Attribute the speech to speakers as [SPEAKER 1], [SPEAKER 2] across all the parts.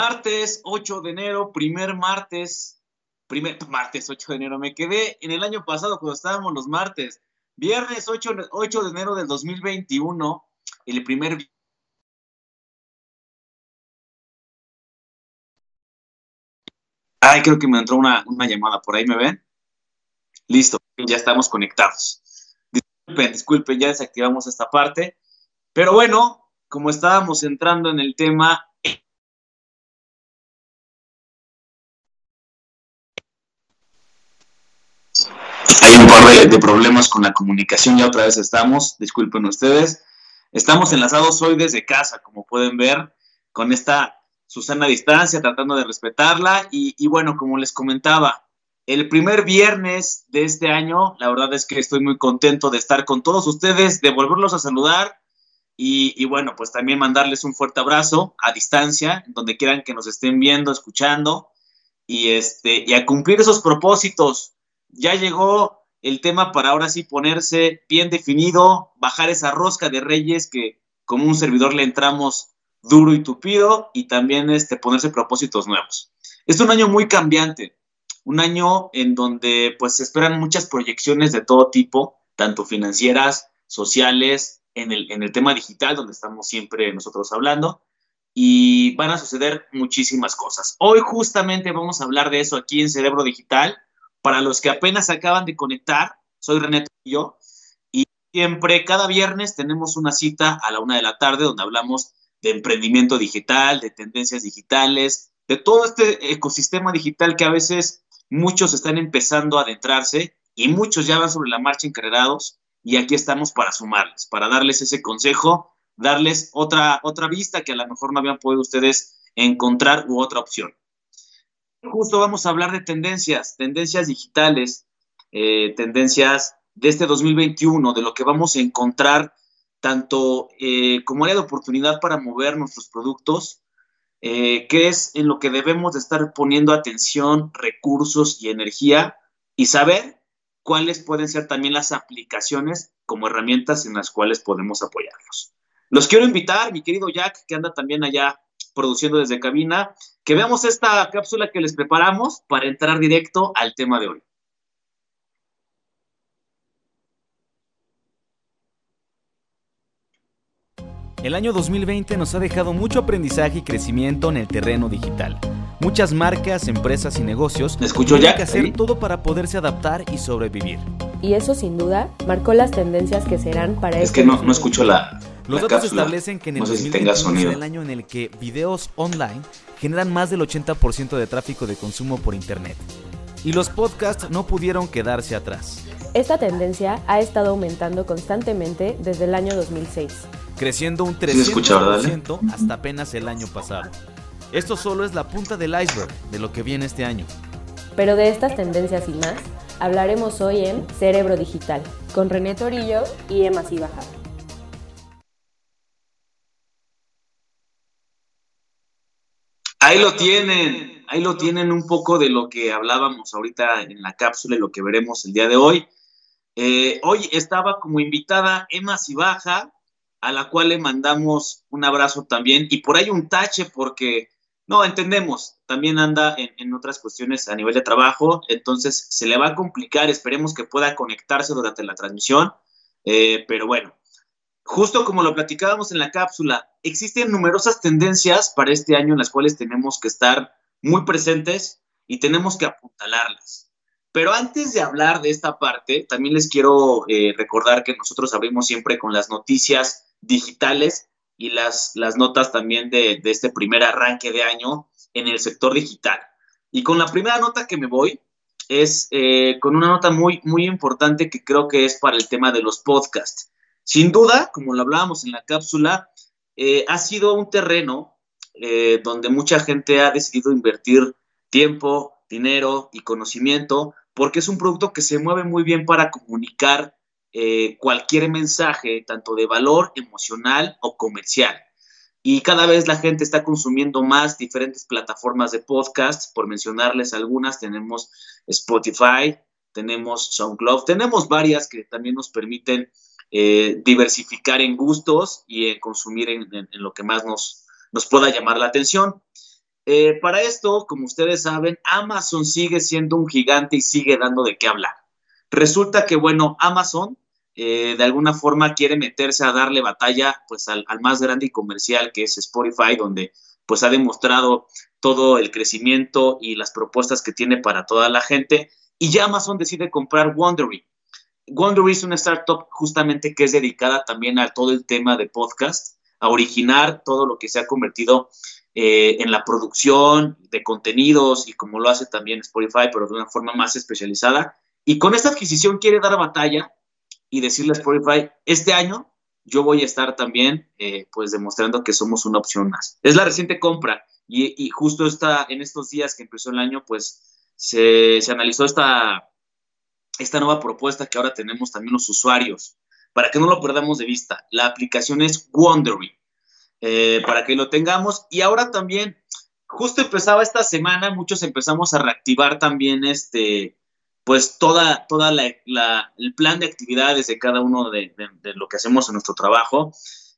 [SPEAKER 1] Martes 8 de enero, primer martes, primer martes 8 de enero. Me quedé en el año pasado cuando estábamos los martes. Viernes 8, 8 de enero del 2021, el primer Ay, creo que me entró una, una, llamada. ¿Por ahí me ven? Listo, ya estamos conectados. Disculpen, disculpen, ya desactivamos esta parte. Pero bueno, como estábamos entrando en el tema, hay un par de, problemas con la comunicación, ya otra vez estamos, disculpen ustedes. Estamos enlazados hoy desde casa, como pueden ver, con esta Susana distancia, tratando de respetarla. Y, y, bueno, como les comentaba, el primer viernes de este año, la verdad es que estoy muy contento de estar con todos ustedes, de volverlos a saludar. Y, y bueno, pues también mandarles un fuerte abrazo a distancia, donde quieran que nos estén viendo, escuchando. Y, este, y a cumplir esos propósitos. Ya llegó el tema para ahora sí ponerse bien definido, bajar esa rosca de reyes que como un servidor le entramos duro y tupido y también este, ponerse propósitos nuevos. Es un año muy cambiante, un año en donde pues se esperan muchas proyecciones de todo tipo, tanto financieras, sociales, en el, en el tema digital, donde estamos siempre nosotros hablando, y van a suceder muchísimas cosas. Hoy justamente vamos a hablar de eso aquí en Cerebro Digital. Para los que apenas acaban de conectar, soy René y yo, y siempre, cada viernes tenemos una cita a la una de la tarde donde hablamos de emprendimiento digital, de tendencias digitales, de todo este ecosistema digital que a veces muchos están empezando a adentrarse y muchos ya van sobre la marcha encarrerados y aquí estamos para sumarles, para darles ese consejo, darles otra, otra vista que a lo mejor no habían podido ustedes encontrar u otra opción. Justo vamos a hablar de tendencias, tendencias digitales, eh, tendencias de este 2021, de lo que vamos a encontrar tanto eh, como área de oportunidad para mover nuestros productos, eh, que es en lo que debemos de estar poniendo atención, recursos y energía y saber cuáles pueden ser también las aplicaciones como herramientas en las cuales podemos apoyarlos. Los quiero invitar, mi querido Jack, que anda también allá produciendo desde cabina, que veamos esta cápsula que les preparamos para entrar directo al tema de hoy.
[SPEAKER 2] El año 2020 nos ha dejado mucho aprendizaje y crecimiento en el terreno digital. Muchas marcas, empresas y negocios
[SPEAKER 1] tienen
[SPEAKER 2] que hacer todo para poderse adaptar y sobrevivir.
[SPEAKER 3] Y eso sin duda marcó las tendencias que serán para
[SPEAKER 1] es
[SPEAKER 3] este
[SPEAKER 1] que no, no escucho la,
[SPEAKER 2] Los datos
[SPEAKER 1] cápsula.
[SPEAKER 2] establecen que en el
[SPEAKER 1] no sé si
[SPEAKER 2] 2021
[SPEAKER 1] tenga sonido.
[SPEAKER 2] es el año en el que videos online generan más del 80% de tráfico de consumo por internet. Y los podcasts no pudieron quedarse atrás,
[SPEAKER 3] Esta tendencia ha estado aumentando constantemente desde el año 2006.
[SPEAKER 2] creciendo un
[SPEAKER 1] se escucha, ¿verdad, Ale?
[SPEAKER 2] 300% hasta apenas el año pasado. Esto solo es la punta del iceberg de lo que viene este año.
[SPEAKER 3] Pero de estas tendencias y más hablaremos hoy en Cerebro Digital con René Torillo y Emma Cibaja.
[SPEAKER 1] Ahí lo tienen, ahí lo tienen un poco de lo que hablábamos ahorita en la cápsula y lo que veremos el día de hoy. Eh, hoy estaba como invitada Emma Cibaja, a la cual le mandamos un abrazo también y por ahí un tache porque, no, entendemos, también anda en, otras cuestiones a nivel de trabajo, entonces se le va a complicar, esperemos que pueda conectarse durante la transmisión, eh, pero bueno, justo como lo platicábamos en la cápsula, existen numerosas tendencias para este año en las cuales tenemos que estar muy presentes y tenemos que apuntalarlas. Pero antes de hablar de esta parte, también les quiero eh, recordar que nosotros abrimos siempre con las noticias digitales y las, las notas también de, este primer arranque de año en el sector digital. Y con la primera nota que me voy es eh, con una nota muy, muy importante que creo que es para el tema de los podcasts. Sin duda, como lo hablábamos en la cápsula, eh, ha sido un terreno eh, donde mucha gente ha decidido invertir tiempo, dinero y conocimiento, porque es un producto que se mueve muy bien para comunicar eh, cualquier mensaje, tanto de valor emocional o comercial. Y cada vez la gente está consumiendo más diferentes plataformas de podcast, por mencionarles algunas, tenemos Spotify, tenemos SoundCloud, tenemos varias que también nos permiten eh, diversificar en gustos y consumir en, lo que más nos, nos pueda llamar la atención. Eh, para esto, como ustedes saben, Amazon sigue siendo un gigante y sigue dando de qué hablar. Resulta que, bueno, Amazon eh, de alguna forma quiere meterse a darle batalla pues al, más grande y comercial que es Spotify, donde pues ha demostrado todo el crecimiento y las propuestas que tiene para toda la gente. Y ya Amazon decide comprar Wondery. Wondery es una startup justamente que es dedicada también a todo el tema de podcast, a originar todo lo que se ha convertido eh, en la producción de contenidos y como lo hace también Spotify, pero de una forma más especializada. Y con esta adquisición quiere dar batalla y decirle a Spotify, este año yo voy a estar también eh, pues demostrando que somos una opción más. Es la reciente compra y, justo está en estos días que empezó el año, pues se, se analizó esta, esta nueva propuesta que ahora tenemos también los usuarios. Para que no lo perdamos de vista, la aplicación es Wondery. Eh, para que lo tengamos. Y ahora también, justo empezaba esta semana, muchos empezamos a reactivar también este, pues toda, toda la, el plan de actividades de cada uno de, lo que hacemos en nuestro trabajo.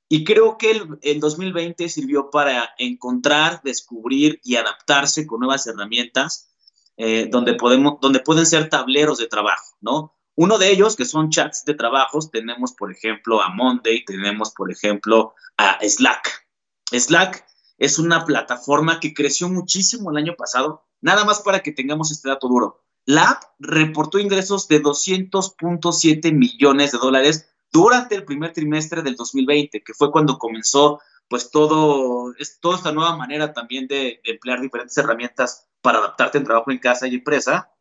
[SPEAKER 1] Y creo que el, el, 2020 sirvió para encontrar, descubrir y adaptarse con nuevas herramientas eh, donde, podemos, donde pueden ser tableros de trabajo, ¿no? Uno de ellos, que son chats de trabajos, tenemos, por ejemplo, a Monday, tenemos, por ejemplo, a Slack. Slack es una plataforma que creció muchísimo el año pasado, nada más para que tengamos este dato duro. La app reportó ingresos de 200.7 millones de dólares durante el primer trimestre del 2020, que fue cuando comenzó pues todo, es, toda esta nueva manera también de, emplear diferentes herramientas para adaptarte en trabajo en casa y empresa.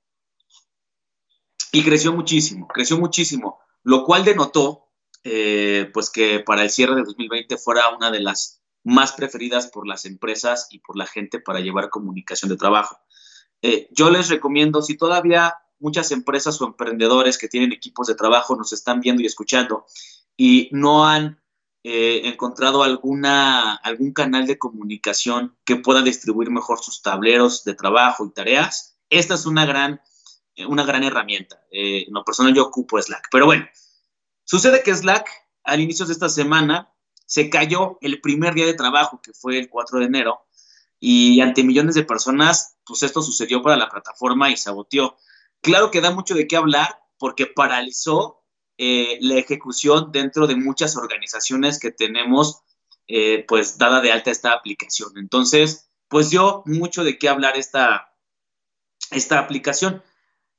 [SPEAKER 1] Y creció muchísimo, creció muchísimo, lo cual denotó eh, pues que para el cierre de 2020 fuera una de las más preferidas por las empresas y por la gente para llevar comunicación de trabajo. Eh, yo les recomiendo, si todavía muchas empresas o emprendedores que tienen equipos de trabajo nos están viendo y escuchando y no han eh, encontrado alguna, algún canal de comunicación que pueda distribuir mejor sus tableros de trabajo y tareas, esta es una gran una gran herramienta. Eh, en lo personal yo ocupo Slack. Pero bueno, sucede que Slack al inicio de esta semana se cayó el primer día de trabajo, que fue el 4 de enero, y ante millones de personas, pues esto sucedió para la plataforma y saboteó. Claro que da mucho de qué hablar porque paralizó eh, la ejecución dentro de muchas organizaciones que tenemos, eh, pues dada de alta esta aplicación. Entonces, pues dio mucho de qué hablar esta, esta aplicación.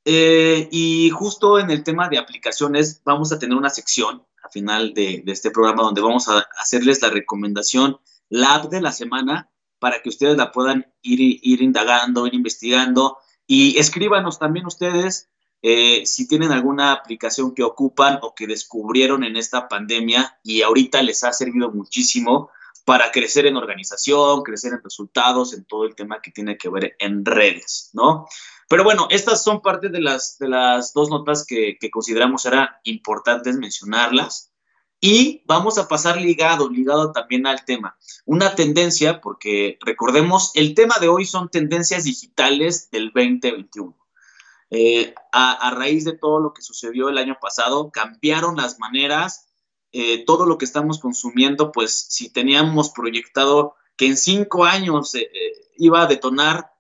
[SPEAKER 1] Eh, y justo en el tema de aplicaciones vamos a tener una sección a final de, este programa donde vamos a hacerles la recomendación, la app de la semana, para que ustedes la puedan ir, ir indagando, ir investigando y escríbanos también ustedes eh, si tienen alguna aplicación que ocupan o que descubrieron en esta pandemia y ahorita les ha servido muchísimo para crecer en organización, crecer en resultados, en todo el tema que tiene que ver en redes, ¿no? Pero bueno, estas son parte de las, de las dos notas que, consideramos era importantes mencionarlas. Y vamos a pasar ligado, ligado también al tema. Una tendencia, porque recordemos, el tema de hoy son tendencias digitales del 2021. Eh, a, raíz de todo lo que sucedió el año pasado, cambiaron las maneras, eh, todo lo que estamos consumiendo, pues si teníamos proyectado que en cinco años eh, iba a detonar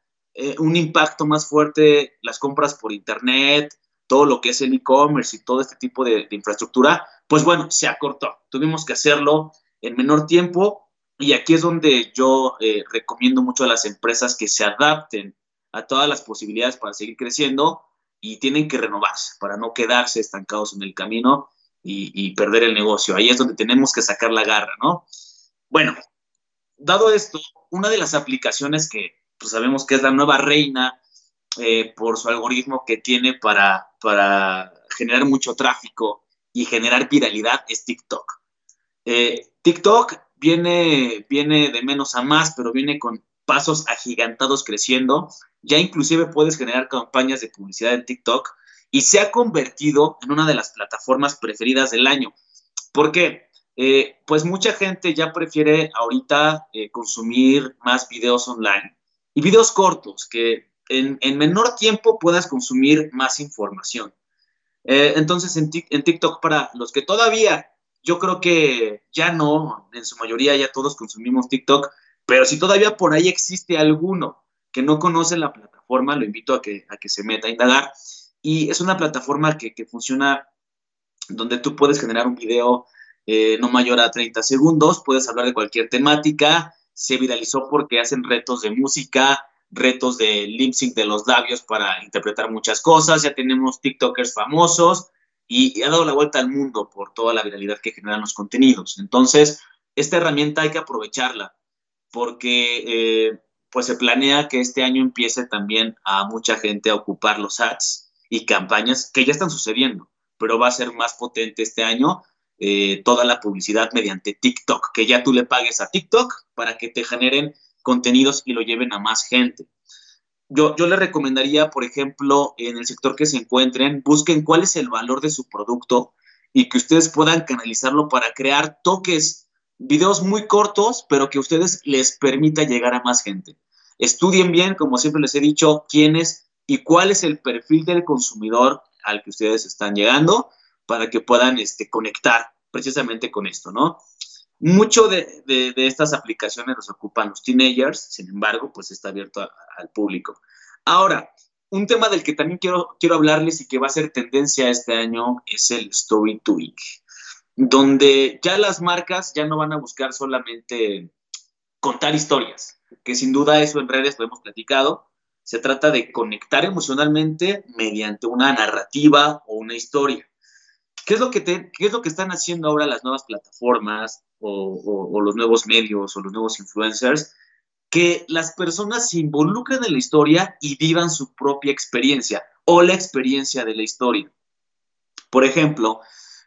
[SPEAKER 1] un impacto más fuerte las compras por Internet, todo lo que es el e-commerce y todo este tipo de, infraestructura, pues bueno, se acortó. Tuvimos que hacerlo en menor tiempo y aquí es donde yo recomiendo mucho a las empresas que se adapten a todas las posibilidades para seguir creciendo y tienen que renovarse para no quedarse estancados en el camino y, perder el negocio. Ahí es donde tenemos que sacar la garra, ¿no? Bueno, dado esto, una de las aplicaciones que, pues sabemos que es la nueva reina eh, por su algoritmo que tiene para, para generar mucho tráfico y generar viralidad es TikTok. Eh, TikTok viene, viene de menos a más, pero viene con pasos agigantados creciendo. Ya inclusive puedes generar campañas de publicidad en TikTok y se ha convertido en una de las plataformas preferidas del año. ¿Por qué? Eh, pues mucha gente ya prefiere ahorita consumir más videos online y videos cortos que en, menor tiempo puedas consumir más información. Eh, entonces, en, en, TikTok, para los que todavía, yo creo que ya no, en su mayoría ya todos consumimos TikTok, Pero si todavía por ahí existe alguno que no conoce la plataforma, lo invito a que, a que se meta a indagar. Y es una plataforma que, que funciona donde tú puedes generar un video eh, no mayor a 30 segundos, puedes hablar de cualquier temática, se viralizó porque hacen retos de música, retos de lip sync de los labios para interpretar muchas cosas, ya tenemos TikTokers famosos y, ha dado la vuelta al mundo por toda la viralidad que generan los contenidos. Entonces, esta herramienta hay que aprovecharla porque eh, pues se planea que este año empiece también a mucha gente a ocupar los ads y campañas que ya están sucediendo, pero va a ser más potente este año eh, toda la publicidad mediante TikTok, que ya tú le pagues a TikTok para que te generen contenidos y lo lleven a más gente. Yo, yo le recomendaría, por ejemplo, en el sector que se encuentren, busquen cuál es el valor de su producto y que ustedes puedan canalizarlo para crear toques, videos muy cortos, pero que a ustedes les permita llegar a más gente. Estudien bien, como siempre les he dicho, quién es y cuál es el perfil del consumidor al que ustedes están llegando para que puedan este, conectar precisamente con esto, ¿no? Mucho de, estas aplicaciones los ocupan los teenagers, sin embargo, pues está abierto al público. Ahora, un tema del que también quiero, quiero hablarles y que va a ser tendencia este año es el Story donde ya las marcas ya no van a buscar solamente contar historias, que sin duda eso en redes lo hemos platicado. Se trata de conectar emocionalmente mediante una narrativa o una historia. ¿Qué es, lo que ¿Qué es lo que están haciendo ahora las nuevas plataformas o, los nuevos medios o los nuevos influencers, que las personas se involucren en la historia y vivan su propia experiencia o la experiencia de la historia. Por ejemplo,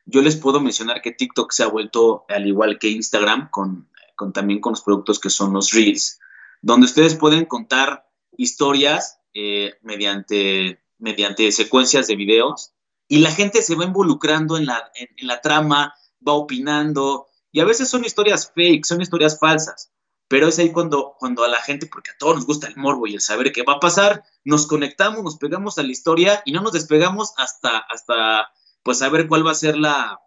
[SPEAKER 1] yo les puedo mencionar que TikTok se ha vuelto, al igual que Instagram, con, también con los productos que son los Reels, donde ustedes pueden contar historias eh, mediante, mediante secuencias de videos y la gente se va involucrando en la, en la trama, va opinando, y a veces son historias fake, son historias falsas, pero es ahí cuando, cuando a la gente, porque a todos nos gusta el morbo y el saber qué va a pasar, nos conectamos, nos pegamos a la historia y no nos despegamos hasta, hasta pues saber cuál va a ser la,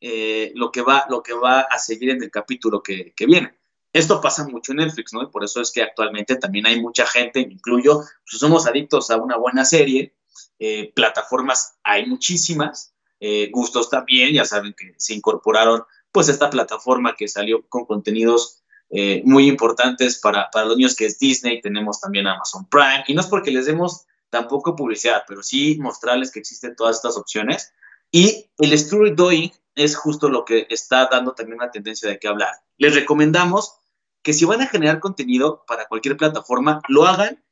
[SPEAKER 1] eh, lo, que va, lo que va a seguir en el capítulo que, viene. Esto pasa mucho en Netflix, ¿no? Y por eso es que actualmente también hay mucha gente, incluyo, pues somos adictos a una buena serie, eh, plataformas hay muchísimas, eh, gustos también, ya saben que se incorporaron pues esta plataforma que salió con contenidos eh, muy importantes para, los niños que es Disney, tenemos también Amazon Prime, y no es porque les demos tampoco publicidad, pero sí mostrarles que existen todas estas opciones. Y el story doing es justo lo que está dando también una tendencia de qué hablar. Les recomendamos que si van a generar contenido para cualquier plataforma, lo hagan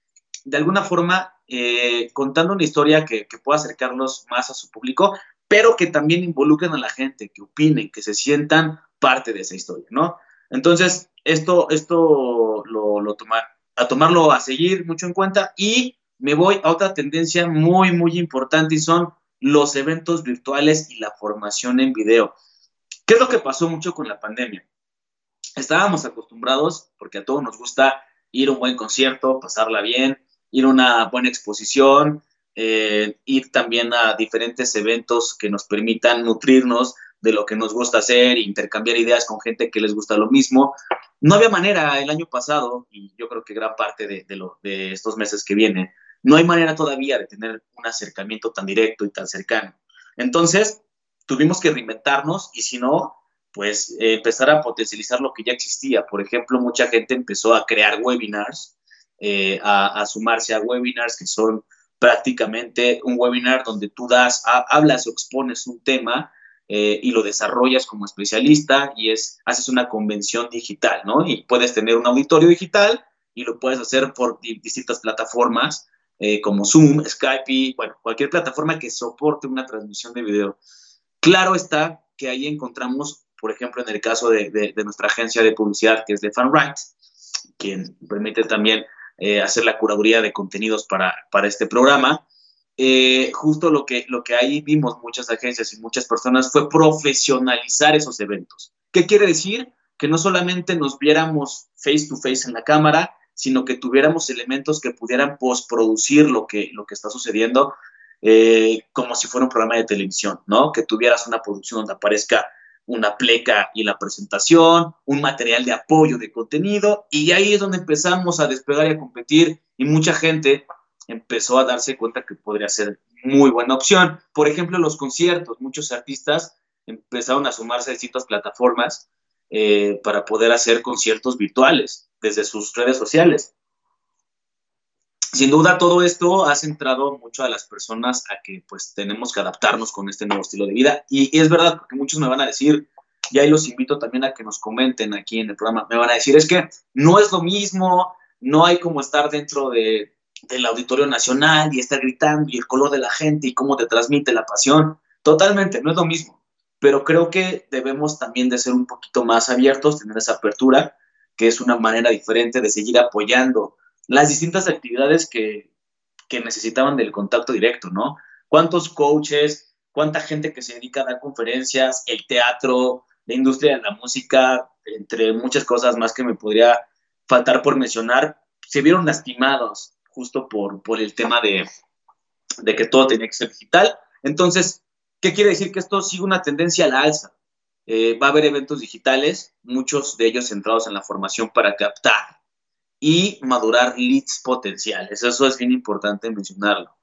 [SPEAKER 1] de alguna forma eh, contando una historia que, que, pueda acercarlos más a su público, pero que también involucren a la gente, que opinen, que se sientan parte de esa historia, ¿no? Entonces, esto, esto lo, lo tomar, a tomarlo a seguir mucho en cuenta y me voy a otra tendencia muy, muy importante y son los eventos virtuales y la formación en video. ¿Qué es lo que pasó mucho con la pandemia? Estábamos acostumbrados, porque a todos nos gusta ir a un buen concierto, pasarla bien, ir a una buena exposición, eh, ir también a diferentes eventos que nos permitan nutrirnos de lo que nos gusta hacer, intercambiar ideas con gente que les gusta lo mismo. No había manera el año pasado, y yo creo que gran parte de, de estos meses que vienen, no hay manera todavía de tener un acercamiento tan directo y tan cercano. Entonces, tuvimos que reinventarnos y si no, pues eh, empezar a potencializar lo que ya existía. Por ejemplo, mucha gente empezó a crear webinars, eh, a, sumarse a webinars que son prácticamente un webinar donde tú das, hablas o expones un tema eh, y lo desarrollas como especialista y es, haces una convención digital, ¿no? Y puedes tener un auditorio digital y lo puedes hacer por distintas plataformas eh, como Zoom, Skype bueno, cualquier plataforma que soporte una transmisión de video. Claro está que ahí encontramos, por ejemplo, en el caso de, de nuestra agencia de publicidad, que es de FanRight, quien permite también eh, hacer la curaduría de contenidos para, para este programa. Eh, justo lo que, lo que ahí vimos muchas agencias y muchas personas fue profesionalizar esos eventos. ¿Qué quiere decir? Que no solamente nos viéramos face to face en la cámara, sino que tuviéramos elementos que pudieran postproducir lo que, lo que está sucediendo eh, como si fuera un programa de televisión, ¿no? Que tuvieras una producción donde aparezca una pleca y la presentación, un material de apoyo de contenido, y ahí es donde empezamos a despegar y a competir, y mucha gente empezó a darse cuenta que podría ser muy buena opción. Por ejemplo, los conciertos, muchos artistas empezaron a sumarse a distintas plataformas eh, para poder hacer conciertos virtuales desde sus redes sociales. Sin duda, todo esto ha centrado mucho a las personas a que pues tenemos que adaptarnos con este nuevo estilo de vida. Y, es verdad, porque muchos me van a decir, y ahí los invito también a que nos comenten aquí en el programa, me van a decir, es que no es lo mismo, no hay como estar dentro de, del Auditorio Nacional y estar gritando y el color de la gente y cómo te transmite la pasión. Totalmente, no es lo mismo. Pero creo que debemos también de ser un poquito más abiertos, tener esa apertura, que es una manera diferente de seguir apoyando las distintas actividades que, necesitaban del contacto directo, ¿no? ¿Cuántos coaches, cuánta gente que se dedica a dar conferencias, el teatro, la industria de la música, entre muchas cosas más que me podría faltar por mencionar, se vieron lastimados justo por, por el tema de, de que todo tenía que ser digital. Entonces, ¿qué quiere decir? Que esto sigue una tendencia a la alza. Eh, va a haber eventos digitales, muchos de ellos centrados en la formación para captar y madurar leads potenciales. Eso es bien importante mencionarlo.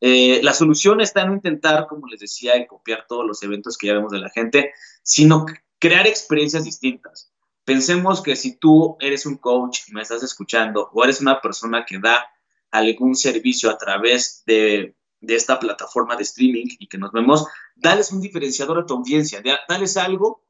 [SPEAKER 1] Eh, la solución está en intentar, como les decía, en copiar todos los eventos que ya vemos de la gente, sino crear experiencias distintas. Pensemos que si tú eres un coach y me estás escuchando o eres una persona que da algún servicio a través de, de esta plataforma de streaming y que nos vemos, dales un diferenciador a tu audiencia, dales algo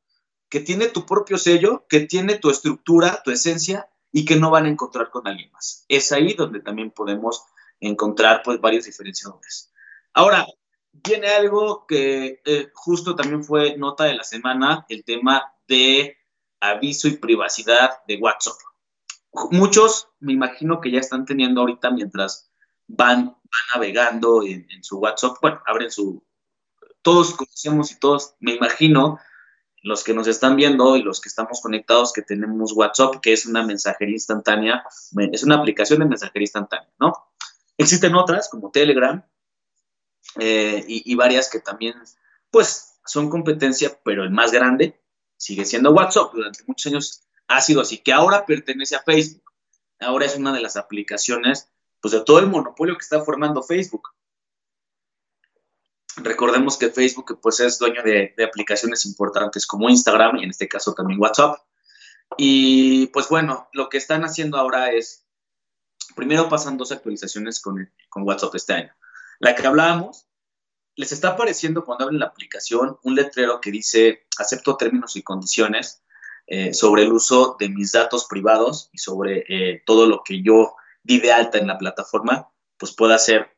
[SPEAKER 1] que tiene tu propio sello, que tiene tu estructura, tu esencia y que no van a encontrar con alguien más. Es ahí donde también podemos encontrar pues varios diferenciadores. Ahora, viene algo que eh, justo también fue nota de la semana, el tema de aviso y privacidad de WhatsApp muchos me imagino que ya están teniendo ahorita mientras van, navegando en, su WhatsApp, bueno, abren su, todos conocemos y todos, me imagino, los que nos están viendo y los que estamos conectados que tenemos WhatsApp, que es una mensajería instantánea, es una aplicación de mensajería instantánea, ¿no? Existen otras como Telegram eh, y varias que también, pues, son competencia, pero el más grande sigue siendo WhatsApp. Durante muchos años ha sido así, que ahora pertenece a Facebook. Ahora es una de las aplicaciones, pues de todo el monopolio que está formando Facebook. Recordemos que Facebook pues es dueño de, aplicaciones importantes como Instagram y en este caso también WhatsApp. Y pues bueno, lo que están haciendo ahora es, primero pasan dos actualizaciones con, con WhatsApp este año. La que hablábamos, les está apareciendo cuando abren la aplicación un letrero que dice acepto términos y condiciones eh, sobre el uso de mis datos privados y sobre eh, todo lo que yo di de alta en la plataforma, pues pueda ser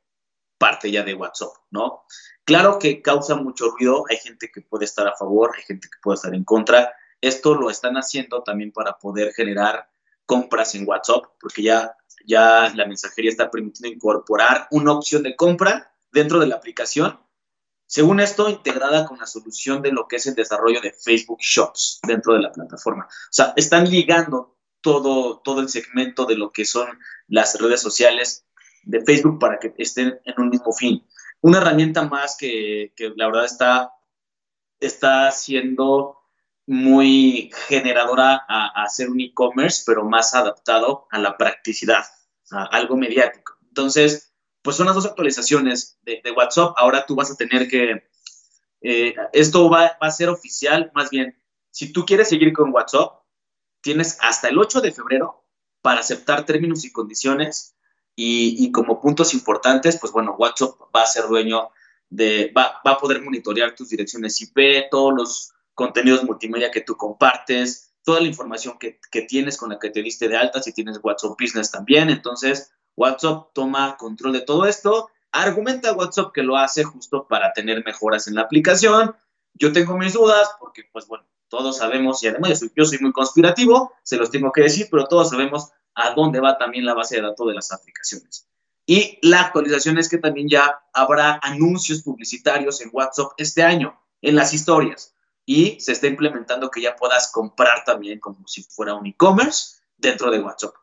[SPEAKER 1] parte ya de WhatsApp, ¿no? Claro que causa mucho ruido, hay gente que puede estar a favor, hay gente que puede estar en contra. Esto lo están haciendo también para poder generar compras en WhatsApp, porque ya, ya la mensajería está permitiendo incorporar una opción de compra dentro de la aplicación según esto, integrada con la solución de lo que es el desarrollo de Facebook Shops dentro de la plataforma. O sea, están ligando todo, todo el segmento de lo que son las redes sociales de Facebook para que estén en un mismo fin. Una herramienta más que, la verdad está, está siendo muy generadora a, hacer un e-commerce, pero más adaptado a la practicidad, a algo mediático. Entonces, pues son las dos actualizaciones de, WhatsApp. Ahora tú vas a tener que, eh, esto va, a ser oficial, más bien, si tú quieres seguir con WhatsApp, tienes hasta el 8 de febrero para aceptar términos y condiciones y, como puntos importantes, pues bueno, WhatsApp va a ser dueño de, va, a poder monitorear tus direcciones IP, todos los contenidos multimedia que tú compartes, toda la información que, que, tienes con la que te diste de alta, si tienes WhatsApp Business también. Entonces, WhatsApp toma control de todo esto. Argumenta WhatsApp que lo hace justo para tener mejoras en la aplicación. Yo tengo mis dudas porque, pues bueno, todos sabemos, y además yo soy, muy conspirativo, se los tengo que decir, pero todos sabemos a dónde va también la base de datos de las aplicaciones. Y la actualización es que también ya habrá anuncios publicitarios en WhatsApp este año, en las historias. Y se está implementando que ya puedas comprar también como si fuera un e-commerce dentro de WhatsApp.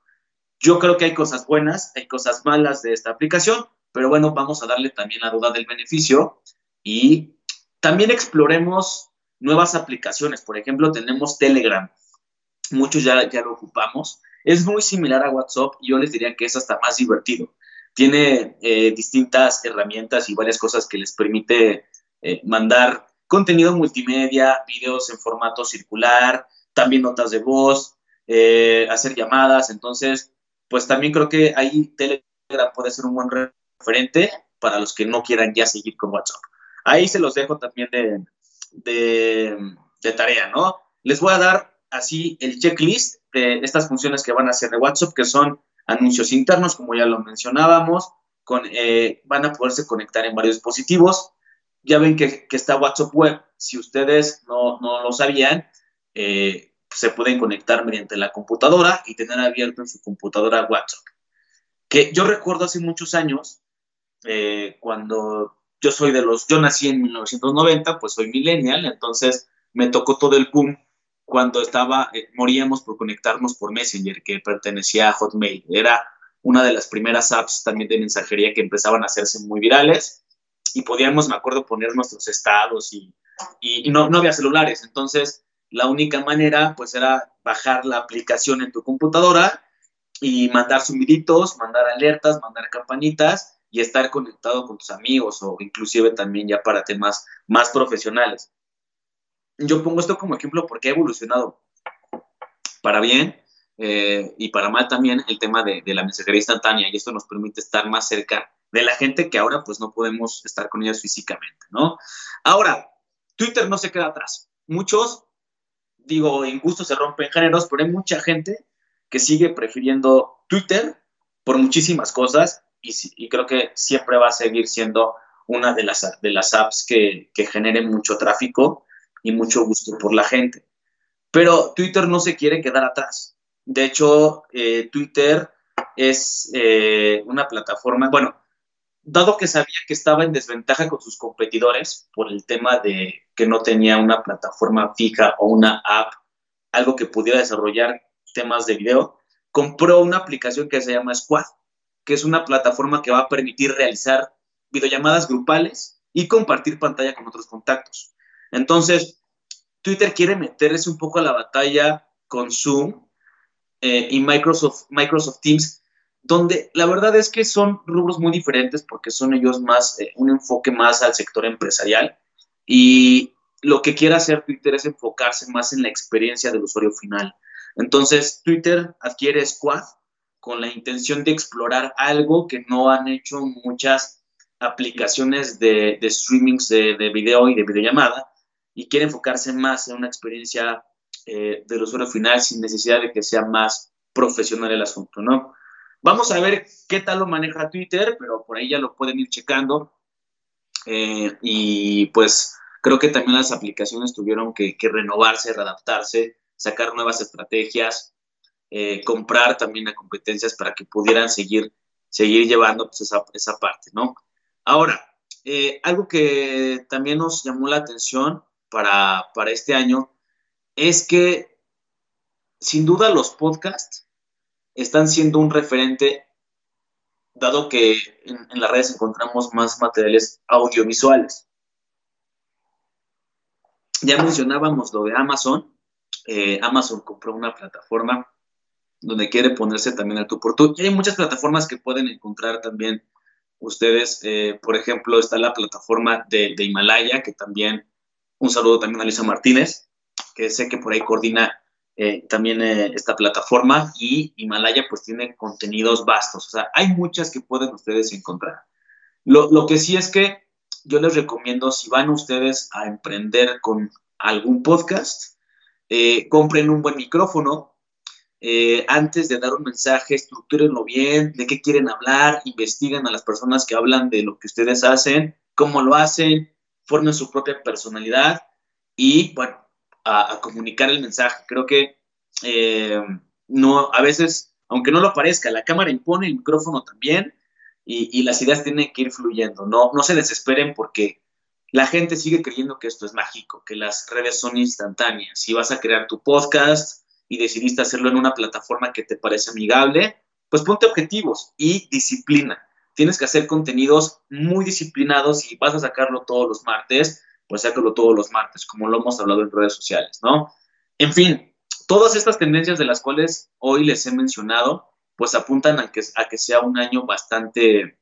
[SPEAKER 1] Yo creo que hay cosas buenas, hay cosas malas de esta aplicación, pero bueno, vamos a darle también la duda del beneficio y también exploremos nuevas aplicaciones. Por ejemplo, tenemos Telegram. Muchos ya, ya lo ocupamos. Es muy similar a WhatsApp yo les diría que es hasta más divertido. Tiene eh, distintas herramientas y varias cosas que les permite eh, mandar contenido multimedia, videos en formato circular, también notas de voz, eh, hacer llamadas. Entonces, pues también creo que ahí Telegram puede ser un buen referente para los que no quieran ya seguir con WhatsApp. Ahí se los dejo también de, de, tarea, ¿no? Les voy a dar así el checklist de estas funciones que van a hacer de WhatsApp, que son anuncios internos, como ya lo mencionábamos, con, eh, van a poderse conectar en varios dispositivos. Ya ven que, está WhatsApp Web. Si ustedes no, lo sabían, eh, se pueden conectar mediante la computadora y tener abierto en su computadora WhatsApp. Que yo recuerdo hace muchos años, eh, cuando yo soy de los, yo nací en 1990, pues soy millennial, entonces me tocó todo el boom cuando estaba, eh, moríamos por conectarnos por Messenger, que pertenecía a Hotmail. Era una de las primeras apps también de mensajería que empezaban a hacerse muy virales y podíamos, me acuerdo, poner nuestros estados y, y, no, no había celulares. Entonces, la única manera, pues, era bajar la aplicación en tu computadora y mandar sumiditos, mandar alertas, mandar campanitas y estar conectado con tus amigos o inclusive también ya para temas más profesionales. Yo pongo esto como ejemplo porque ha evolucionado para bien eh, y para mal también el tema de, la mensajería instantánea y esto nos permite estar más cerca de la gente que ahora pues no podemos estar con ellos físicamente, ¿no? Ahora, Twitter no se queda atrás. Muchos, digo, en gusto se rompen géneros, pero hay mucha gente que sigue prefiriendo Twitter por muchísimas cosas y, creo que siempre va a seguir siendo una de las, de las apps que, que genere mucho tráfico y mucho gusto por la gente. Pero Twitter no se quiere quedar atrás. De hecho, eh, Twitter es eh, una plataforma, bueno, dado que sabía que estaba en desventaja con sus competidores por el tema de que no tenía una plataforma fija o una app, algo que pudiera desarrollar temas de video, compró una aplicación que se llama Squad que es una plataforma que va a permitir realizar videollamadas grupales y compartir pantalla con otros contactos. Entonces, Twitter quiere meterse un poco a la batalla con Zoom eh, y Microsoft, Teams, donde la verdad es que son rubros muy diferentes porque son ellos más, eh, un enfoque más al sector empresarial y lo que quiere hacer Twitter es enfocarse más en la experiencia del usuario final. Entonces, Twitter adquiere Squad, con la intención de explorar algo que no han hecho muchas aplicaciones de, de streamings de, de, video y de videollamada y quiere enfocarse más en una experiencia eh, del usuario final sin necesidad de que sea más profesional el asunto, ¿no? Vamos a ver qué tal lo maneja Twitter, pero por ahí ya lo pueden ir checando. Eh, y pues creo que también las aplicaciones tuvieron que, que renovarse, readaptarse, sacar nuevas estrategias, eh, comprar también a competencias para que pudieran seguir, seguir llevando pues, esa, esa, parte, ¿no? Ahora, eh, algo que también nos llamó la atención para, para este año es que sin duda los podcasts están siendo un referente, dado que en, las redes encontramos más materiales audiovisuales. Ya mencionábamos lo de Amazon. Eh, Amazon compró una plataforma donde quiere ponerse también al tú por tú. Y hay muchas plataformas que pueden encontrar también ustedes. Eh, por ejemplo, está la plataforma de, Himalaya, que también, un saludo también a Lisa Martínez, que sé que por ahí coordina eh, también eh, esta plataforma y Himalaya pues tiene contenidos vastos. O sea, hay muchas que pueden ustedes encontrar. Lo, lo que sí es que yo les recomiendo, si van ustedes a emprender con algún podcast, compren un buen micrófono, eh, antes de dar un mensaje, estructúrenlo bien, de qué quieren hablar, investiguen a las personas que hablan de lo que ustedes hacen, cómo lo hacen, formen su propia personalidad y, bueno, a, comunicar el mensaje. Creo que eh, no, a veces, aunque no lo parezca, la cámara impone el micrófono también y, las ideas tienen que ir fluyendo. No, no se desesperen porque la gente sigue creyendo que esto es mágico, que las redes son instantáneas. Si vas a crear tu podcast, y decidiste hacerlo en una plataforma que te parece amigable, pues ponte objetivos y disciplina. Tienes que hacer contenidos muy disciplinados y vas a sacarlo todos los martes, pues sácalo todos los martes, como lo hemos hablado en redes sociales, ¿no? En fin, todas estas tendencias de las cuales hoy les he mencionado, pues apuntan a que, a que sea un año bastante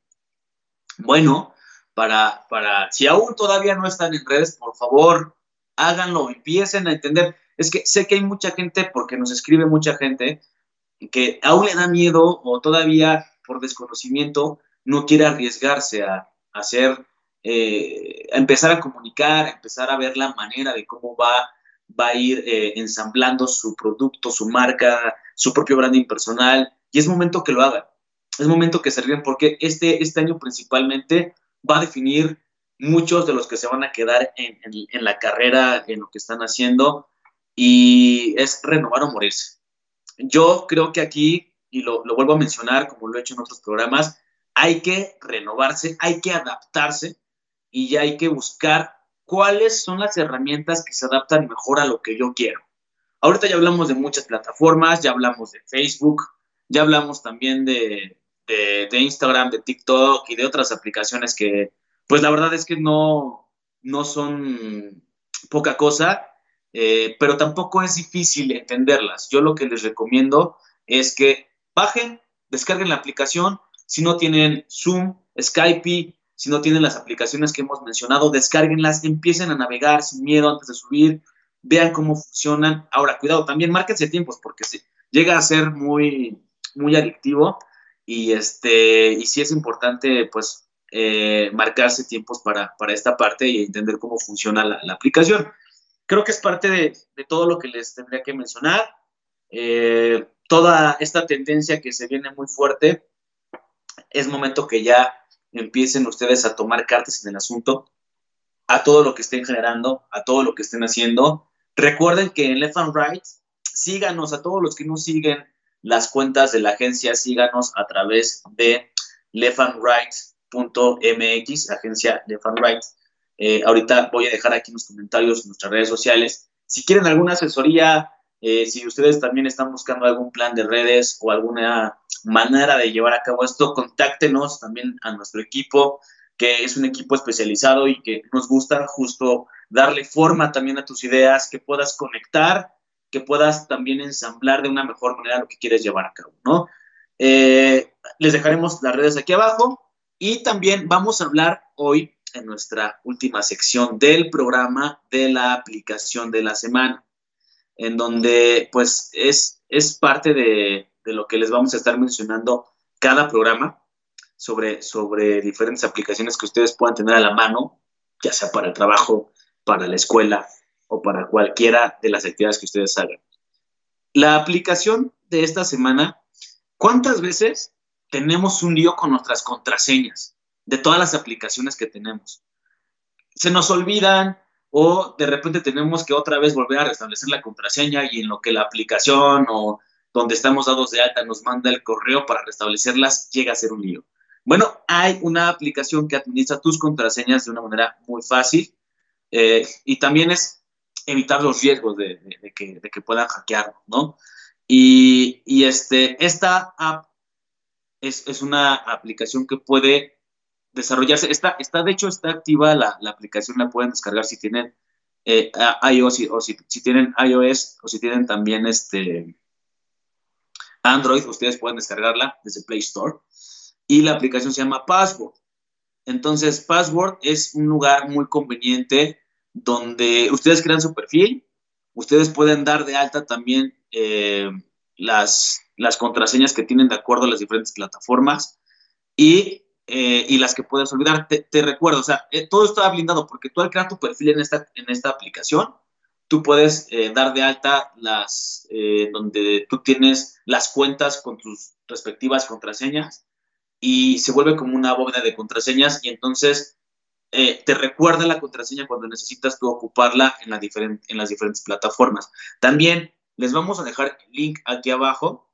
[SPEAKER 1] bueno para, para, si aún todavía no están en redes, por favor, háganlo, empiecen a entender. Es que sé que hay mucha gente, porque nos escribe mucha gente, que aún le da miedo o todavía por desconocimiento no quiere arriesgarse a, hacer, eh, a empezar a comunicar, a empezar a ver la manera de cómo va, va a ir eh, ensamblando su producto, su marca, su propio branding personal. Y es momento que lo hagan. Es momento que se ríen porque este, este año principalmente va a definir muchos de los que se van a quedar en, en la carrera, en lo que están haciendo, y es renovar o morirse. Yo creo que aquí, y lo, lo, vuelvo a mencionar como lo he hecho en otros programas, hay que renovarse, hay que adaptarse y ya hay que buscar cuáles son las herramientas que se adaptan mejor a lo que yo quiero. Ahorita ya hablamos de muchas plataformas, ya hablamos de Facebook, ya hablamos también de, de, de Instagram, de TikTok y de otras aplicaciones que, pues la verdad es que no, no son poca cosa eh, pero tampoco es difícil entenderlas. Yo lo que les recomiendo es que bajen, descarguen la aplicación. Si no tienen Zoom, Skype, si no tienen las aplicaciones que hemos mencionado, descárguenlas, empiecen a navegar sin miedo antes de subir, vean cómo funcionan. Ahora, cuidado, también márquense tiempos porque llega a ser muy, muy adictivo y, este, y sí es importante, pues, eh, marcarse tiempos para, para, esta parte y entender cómo funciona la aplicación creo que es parte de, todo lo que les tendría que mencionar. Eh, toda esta tendencia que se viene muy fuerte, es momento que ya empiecen ustedes a tomar cartas en el asunto, a todo lo que estén generando, a todo lo que estén haciendo. Recuerden que en Left and síganos a todos los que no siguen las cuentas de la agencia, síganos a través de leftandright.mx, agencia Left and. Eh, ahorita voy a dejar aquí en los comentarios en nuestras redes sociales. Si quieren alguna asesoría, eh, si ustedes también están buscando algún plan de redes o alguna manera de llevar a cabo esto, contáctenos también a nuestro equipo, que es un equipo especializado y que nos gusta justo darle forma también a tus ideas, que puedas conectar, que puedas también ensamblar de una mejor manera lo que quieres llevar a cabo, ¿no? Eh, les dejaremos las redes aquí abajo y también vamos a hablar hoy en nuestra última sección del programa de la aplicación de la semana, en donde pues es, es parte de, de lo que les vamos a estar mencionando cada programa sobre, sobre diferentes aplicaciones que ustedes puedan tener a la mano, ya sea para el trabajo, para la escuela o para cualquiera de las actividades que ustedes hagan. La aplicación de esta semana, ¿cuántas veces tenemos un lío con nuestras contraseñas? De todas las aplicaciones que tenemos. Se nos olvidan o de repente tenemos que otra vez volver a restablecer la contraseña y en lo que la aplicación o donde estamos dados de alta nos manda el correo para restablecerlas, llega a ser un lío. Bueno, hay una aplicación que administra tus contraseñas de una manera muy fácil eh, y también es evitar los riesgos de, que, puedan hackear, ¿no? Y, este, esta app es, una aplicación que puede desarrollarse. Está, está, de hecho, está activa la, la aplicación, la pueden descargar si tienen eh, iOS o si, tienen iOS o si tienen también este Android, ustedes pueden descargarla desde Play Store. Y la aplicación se llama Password. Entonces, Password es un lugar muy conveniente donde ustedes crean su perfil, ustedes pueden dar de alta también eh, las, las contraseñas que tienen de acuerdo a las diferentes plataformas y eh, y las que puedes olvidar. Te, recuerdo, o sea, eh, todo está blindado porque tú al crear tu perfil en esta, en esta aplicación, tú puedes eh, dar de alta las, donde tú tienes las cuentas con tus respectivas contraseñas y se vuelve como una bóveda de contraseñas y entonces te recuerda la contraseña cuando necesitas tú ocuparla en, la en las diferentes plataformas. También les vamos a dejar el link aquí abajo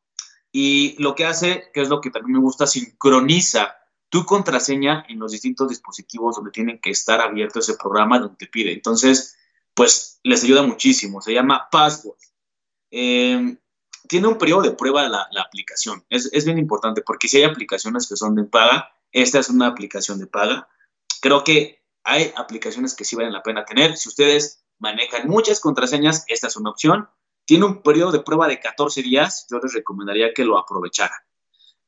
[SPEAKER 1] y lo que hace, que es lo que también me gusta, sincroniza tu contraseña en los distintos dispositivos donde tienen que estar abierto ese programa donde te pide. Entonces, pues les ayuda muchísimo. Se llama Password. Em, tiene un periodo de prueba la, la aplicación. Es, es, bien importante porque si hay aplicaciones que son de paga, esta es una aplicación de paga. Creo que hay aplicaciones que sí valen la pena tener. Si ustedes manejan muchas contraseñas, esta es una opción. Tiene un periodo de prueba de 14 días. Yo les recomendaría que lo aprovecharan.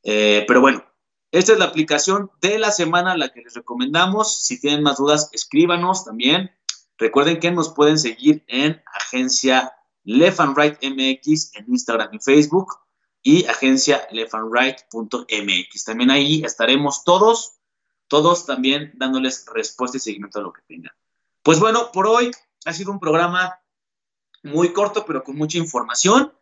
[SPEAKER 1] Eh, pero bueno, esta es la aplicación de la semana, la que les recomendamos. Si tienen más dudas, escríbanos también. Recuerden que nos pueden seguir en agencia Left and Right MX en Instagram y Facebook y agencia leftandright.mx. También ahí estaremos todos, todos también dándoles respuesta y seguimiento a lo que tengan. Pues bueno, por hoy ha sido un programa muy corto, pero con mucha información.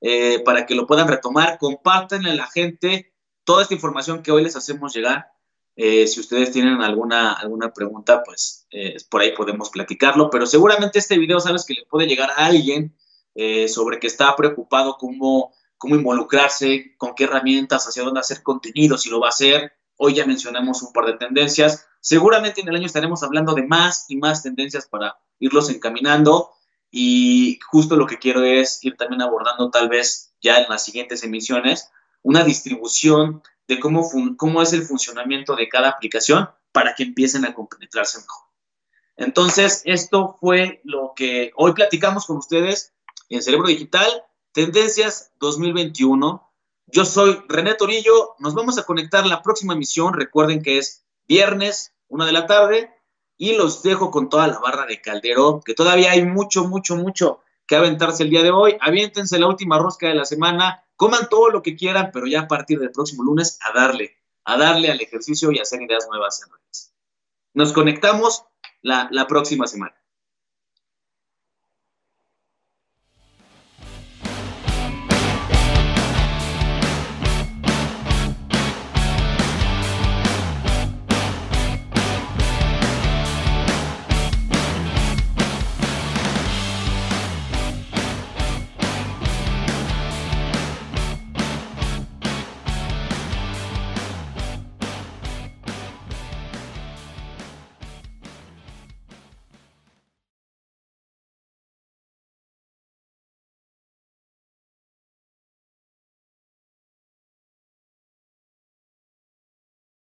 [SPEAKER 1] Eh, para que lo puedan retomar, compártanle a la gente toda esta información que hoy les hacemos llegar. Eh, si ustedes tienen alguna, alguna pregunta, pues eh, por ahí podemos platicarlo, pero seguramente este video sabes que le puede llegar a alguien sobre que está preocupado cómo, cómo involucrarse, con qué herramientas, hacia dónde hacer contenido, si lo va a hacer. Hoy ya mencionamos un par de tendencias. Seguramente en el año estaremos hablando de más y más tendencias para irlos encaminando. Y justo lo que quiero es ir también abordando tal vez ya en las siguientes emisiones una distribución de cómo, cómo es el funcionamiento de cada aplicación para que empiecen a compenetrarse mejor. Entonces, esto fue lo que hoy platicamos con ustedes en Cerebro Digital, Tendencias 2021. Yo soy René Torillo, nos vamos a conectar la próxima emisión, recuerden que es viernes, una de la tarde, y los dejo con toda la barra de Calderón, que todavía hay mucho, mucho, mucho que aventarse el día de hoy. Aviéntense la última rosca de la semana, coman todo lo que quieran, pero ya a partir del próximo lunes a darle, a darle al ejercicio y a hacer ideas nuevas en. Nos conectamos la próxima semana.